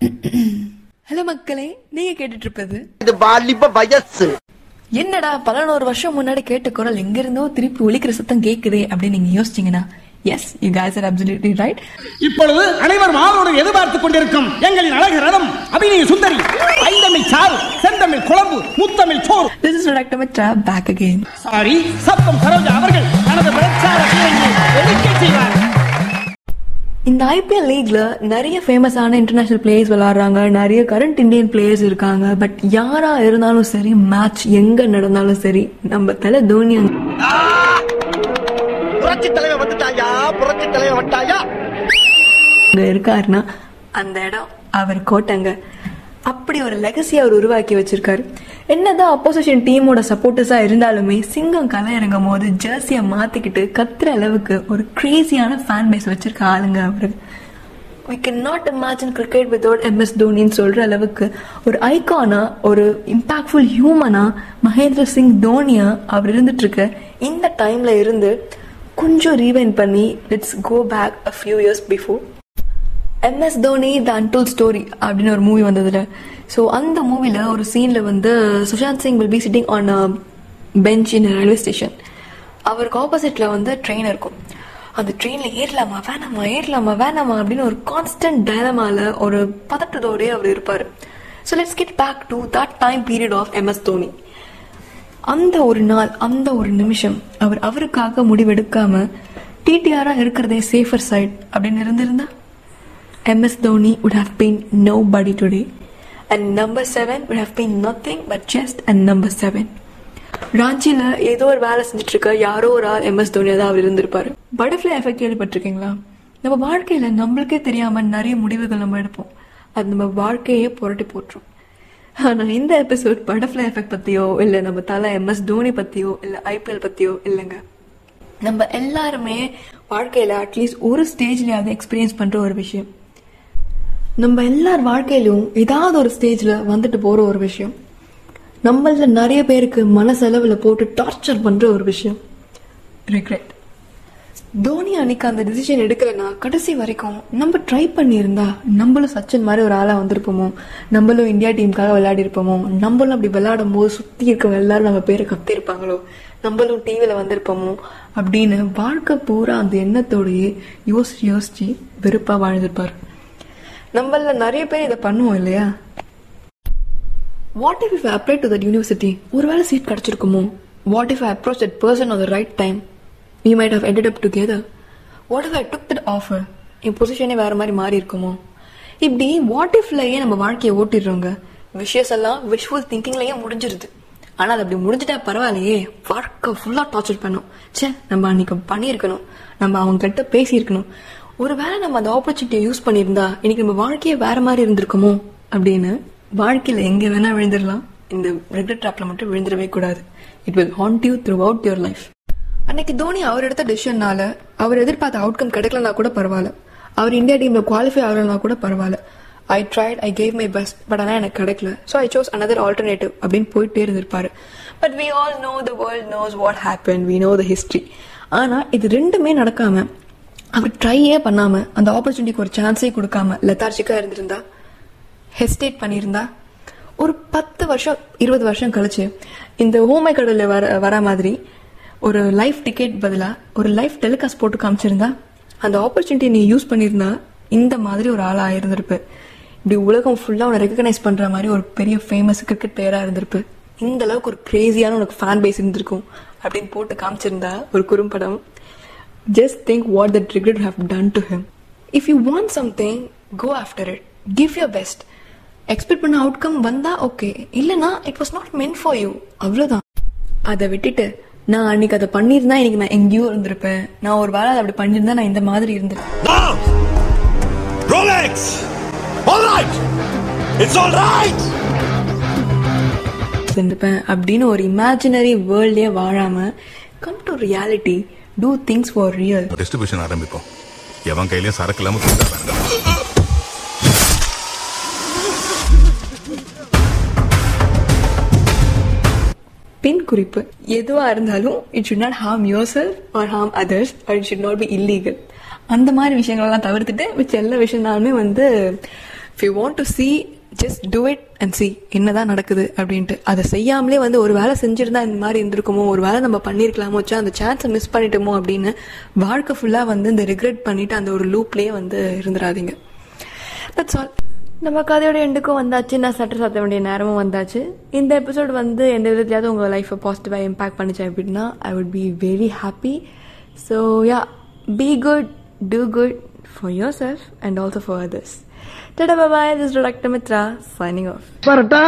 Hello மக்களே நீங்க கேட்டுட்டு இருப்பது இது வாலிப வயசு. என்னடா பதினோரு வருஷம் முன்னாடி கேட்ட குரல் எங்க இருந்தோ திருப்பி ஒலிக்கிற சத்தம் கேக்குதே அப்படின்னு நீங்க யோசிச்சீங்கன்னா yes you guys are absolutely right. இப்பொழுது அனைவரும் ஆவலோடு எதிர்பார்த்துக் கொண்டிருக்கும் எங்களின் அழகு ரதம் அபிநய சுந்தரி ஐந்தமிழ் சாறு செந்தமிழ் குழம்பு முத்தமிழ் சோறு. This is Dr. Mitra back again. Sorry சத்தம் சரோஜா அவர்கள் தனது பிரச்சார பீரங்கி செய்வார் இந்த ஐபிஎல் லீக்ல நிறைய ஃபேமஸான இன்டர்நேஷனல் பிளேயர்ஸ் விளையாடுறாங்க. நிறைய கரண்ட் இந்தியன் பிளேயர்ஸ் இருக்காங்க. பட் யாரா இருந்தாலும் சரி மேட்ச் எங்க நடந்தாலும் சரி நம்ம தலை தோனி புரட்சி தலைவர் வந்துட்டாயா? புரட்சி தலைவர் வந்துட்டாயா? அங்க இருக்காருன்னா அந்த இடம் அவர் கோட்டைங்க. அப்படி ஒரு லெகசி அவர் உருவாக்கி வச்சிருக்காரு. என்னதான் அப்போசிஷன் டீமோட சப்போர்ட்டர்ஸா இருந்தாலுமே சிங்கம் கலை இறங்கும் போது ஜெர்சியை மாத்திக்கிட்டு கத்துற அளவுக்கு ஒரு கிரேசியான ஃபேன் பேஸ் வச்சிருக்க ஆளுங்க அவரு. We can not imagine cricket without MS தோனின்னு சொல்ற அளவுக்கு ஒரு ஐகானா ஒரு இம்பாக்ட்ஃபுல் ஹியூமனா மகேந்திர சிங் தோனியா அவர் இருந்துட்டு இருக்க இந்த டைம்ல இருந்து கொஞ்சம் ரீவைன் பண்ணி let's go back a few years before MS Dhoni the untold story அப்படின்னு ஒரு மூவி வந்ததுல. ஸோ அந்த மூவியில் ஒரு சீனில் வந்து Sushant Singh will be sitting on bench in railway station அவருக்கு ஆப்போசிட்ல வந்து ட்ரெயின் இருக்கும். அந்த ட்ரெயினில் ஏறலாமா வேணாமா ஏறலாமா வேணாமா அப்படின்னு ஒரு கான்ஸ்டன்ட் டயலமால ஒரு பதட்டத்தோடய அவர் இருப்பார். So let's get back to that time period of MS Dhoni அந்த ஒரு நாள் அந்த ஒரு நிமிஷம் அவர் அவருக்காக முடிவெடுக்காம டிடிஆராக இருக்கிறதே சேஃபர் சைட் அப்படின்னு இருந்திருந்தா? MS Dhoni would have been nobody today. And number seven would have been nothing but just a number seven. ராஞ்சியில் ஏதோ ஒரு வேலை செஞ்சுட்டு இருக்க யாரோ ஒரு ஆள் எம்எஸ் தோனியாக தான் அவர் இருந்திருப்பார். பட்டர்ஃப்ளை எஃபெக்ட் கேள்விப்பட்டிருக்கீங்களா? நம்ம வாழ்க்கையில் நம்மளுக்கே தெரியாமல் நிறைய முடிவுகள் நம்ம எடுப்போம். அது நம்ம வாழ்க்கையே புரட்டி போட்டுரும். ஆனால் இந்த எபிசோட் பட்டர்ஃப்ளை எஃபெக்ட் பற்றியோ இல்லை நம்ம தலை எம்எஸ் தோனி பற்றியோ இல்லை ஐபிஎல் பற்றியோ இல்லைங்க. நம்ம எல்லாருமே வாழ்க்கையில் அட்லீஸ்ட் ஒரு ஸ்டேஜ்லேயாவது எக்ஸ்பீரியன்ஸ் பண்ணுற ஒரு விஷயம். நம்ம எல்லார் வாழ்க்கையிலும் ஏதாவது ஒரு ஸ்டேஜில் வந்துட்டு போகிற ஒரு விஷயம். நம்மள நிறைய பேருக்கு மனசெலவில் போட்டு டார்ச்சர் பண்ணுற ஒரு விஷயம். ரிக்ரெட் தோனி அன்னைக்கு அந்த டிசிஷன் எடுக்கலைன்னா கடைசி வரைக்கும் நம்ம ட்ரை பண்ணியிருந்தா நம்மளும் சச்சின் மாதிரி ஒரு ஆளாக வந்திருப்போமோ? நம்மளும் இந்தியா டீமுக்காக விளையாடி இருப்போமோ? நம்மளும் அப்படி விளையாடும் போது சுற்றி இருக்கவங்க எல்லாரும் நம்ம பேரை கத்திருப்பாங்களோ நம்மளும் டிவியில் வந்திருப்போமோ? அப்படின்னு வாழ்க்கை பூரா அந்த எண்ணத்தோடையே யோசிச்சு யோசிச்சு வெறுப்பாக வாழ்ந்திருப்பார். நம்மள நிறைய பேர் இதை பண்ணுவோம் இல்லையா? What if if apply to that university ஒருவேளை seat கிடைச்சிருக்குமோ? What if I approach that person or the right time we might have ended up together what if I took that offer என் பொசிஷனே வேற மாதிரி மாறி இருக்குமோ? இப்படி வாட் இஃப்லயே நம்ம வாழ்க்கையை ஓட்டிடுறோங்க. Wishes எல்லாம் விஷுவல் திங்கிங்லயே முடிஞ்சிருது. ஆனா அது அப்படி முடிஞ்சிட்டா பரவாயில்லையே. வாழ்க்கை ஃபுல்லா டார்ச்சர் பண்ணும். ச்சே நம்ம அன்னைக்கு பண்ணியிருக்கணும். நம்ம அவங்க கிட்ட பேசியிருக்கணும். ஒருவேளை நம்ம அந்த ஆப்பர்ச்சுனிட்டியை யூஸ் பண்ணியிருந்தா இன்னைக்கு நம்ம வாழ்க்கையே வேற மாதிரி இருந்திருக்குமோ அப்படின்னு வாழ்க்கையில எங்க வேணா விழுந்துடலாம். இந்த ரெக்ரெட் ட்ராப்ல மட்டும் விழுந்துடவே கூடாது. It will haunt you throughout your life அன்னைக்கு தோனி அவர் எடுத்த டிசிஷன்னால அவர் எதிர்பார்த்த அவுட்கம் கிடைக்கலனா கூட பரவாயில்ல. அவர் இந்தியா டீம்ல குவாலிஃபை ஆகலனா கூட பரவாயில்ல. I tried I gave my best but ஆனால் எனக்கு கிடைக்கல. So I chose another alternative அப்படின்னு போயிட்டே இருந்திருப்பாரு. But we all know the world knows what happen we know the history ஆனால் இது ரெண்டுமே நடக்காமல் அவர் ட்ரையே பண்ணாம அந்த ஆப்பர்ச்சுனிட்டிக்கு ஒரு சான்ஸே கொடுக்காம லெத்தார்ஜிக்கா இருந்திருந்தா ஹெஸ்டேட் பண்ணியிருந்தா ஒரு பத்து வருஷம் இருபது வருஷம் கழிச்சு இந்த ஊமை கடலில் வர வர மாதிரி ஒரு லைஃப் டிக்கெட் பதிலாக ஒரு லைஃப் டெலிகாஸ்ட் போட்டு காமிச்சிருந்தா அந்த ஆப்பர்ச்சுனிட்டி நீ யூஸ் பண்ணியிருந்தா இந்த மாதிரி ஒரு ஆளாக இருந்திருப்பு. இப்படி உலகம் ஃபுல்லாக உன்னை ரெக்கக்னைஸ் பண்ணுற மாதிரி ஒரு பெரிய ஃபேமஸ் கிரிக்கெட் பிளேயராக இருந்திருப்பு. இந்த அளவுக்கு ஒரு கிரேசியான உனக்கு ஃபேன் பேஸ் இருந்திருக்கும் அப்படின்னு போட்டு காமிச்சிருந்தா ஒரு குறும்படம் just think what regret would have done to him. If you want something, go after it. Give your best. Expect பண்ண அவுட்கம் வந்தா ஓகே இல்லனா it was not meant for you அவ்வளவுதான் அதை விட்டுட்டு நான் அன்னைக்கு அதை பண்ணியிருந்தா இன்னைக்கு நான் எங்கேயோ இருந்திருப்பேன் நான் ஒரு வேளை அதை அப்படி பண்ணியிருந்தா நான் இந்த மாதிரி இருந்திருப்பேன் Now! Rolex! All right! It's all right! இருந்திருப்பேன் அப்படின்னு ஒரு இமேஜினரி வேர்ல்டே வாழாம come to reality do things for real distribution ஆரம்பிப்போம். எவன் கையிலயும் சரக்கு இல்லாம வேண்டாம் பின் குறிப்பு. எதுவா இருந்தாலும் it should not harm yourself or harm others or it should not be illegal. அந்த மாதிரி விஷயங்களெல்லாம் தவிர்த்துட்டு மிச்ச எல்லா விஷயம்னாலுமே வந்து if you want to see just do it and see என்னதான் நடக்குது அப்படின்ட்டு. அதை செய்யாமலே வந்து ஒரு வேலை செஞ்சிருந்தா இந்த மாதிரி இருந்திருக்குமோ ஒரு வேலை நம்ம பண்ணியிருக்கலாமோ வச்சா அந்த சான்ஸை மிஸ் பண்ணிட்டோமோ அப்படின்னு வாழ்க்கை ஃபுல்லாக வந்து இந்த ரிக்ரெட் பண்ணிட்டு அந்த ஒரு லூப்லேயே வந்து இருந்துடாதீங்க தட்ஸ் ஆல் நம்ம கதையோட எண்டுக்கும் வந்தாச்சு. நான் சட்டை சாத்த வேண்டிய நேரமும் வந்தாச்சு. இந்த எபிசோட் வந்து எந்த விதத்துலையாவது உங்கள் லைஃப்பை பாசிட்டிவாக இம்பாக்ட் பண்ணிச்சு அப்படின்னா I would be very happy so ya be good do good for yourself and also for others tata bye this doctor Mitra signing off parotta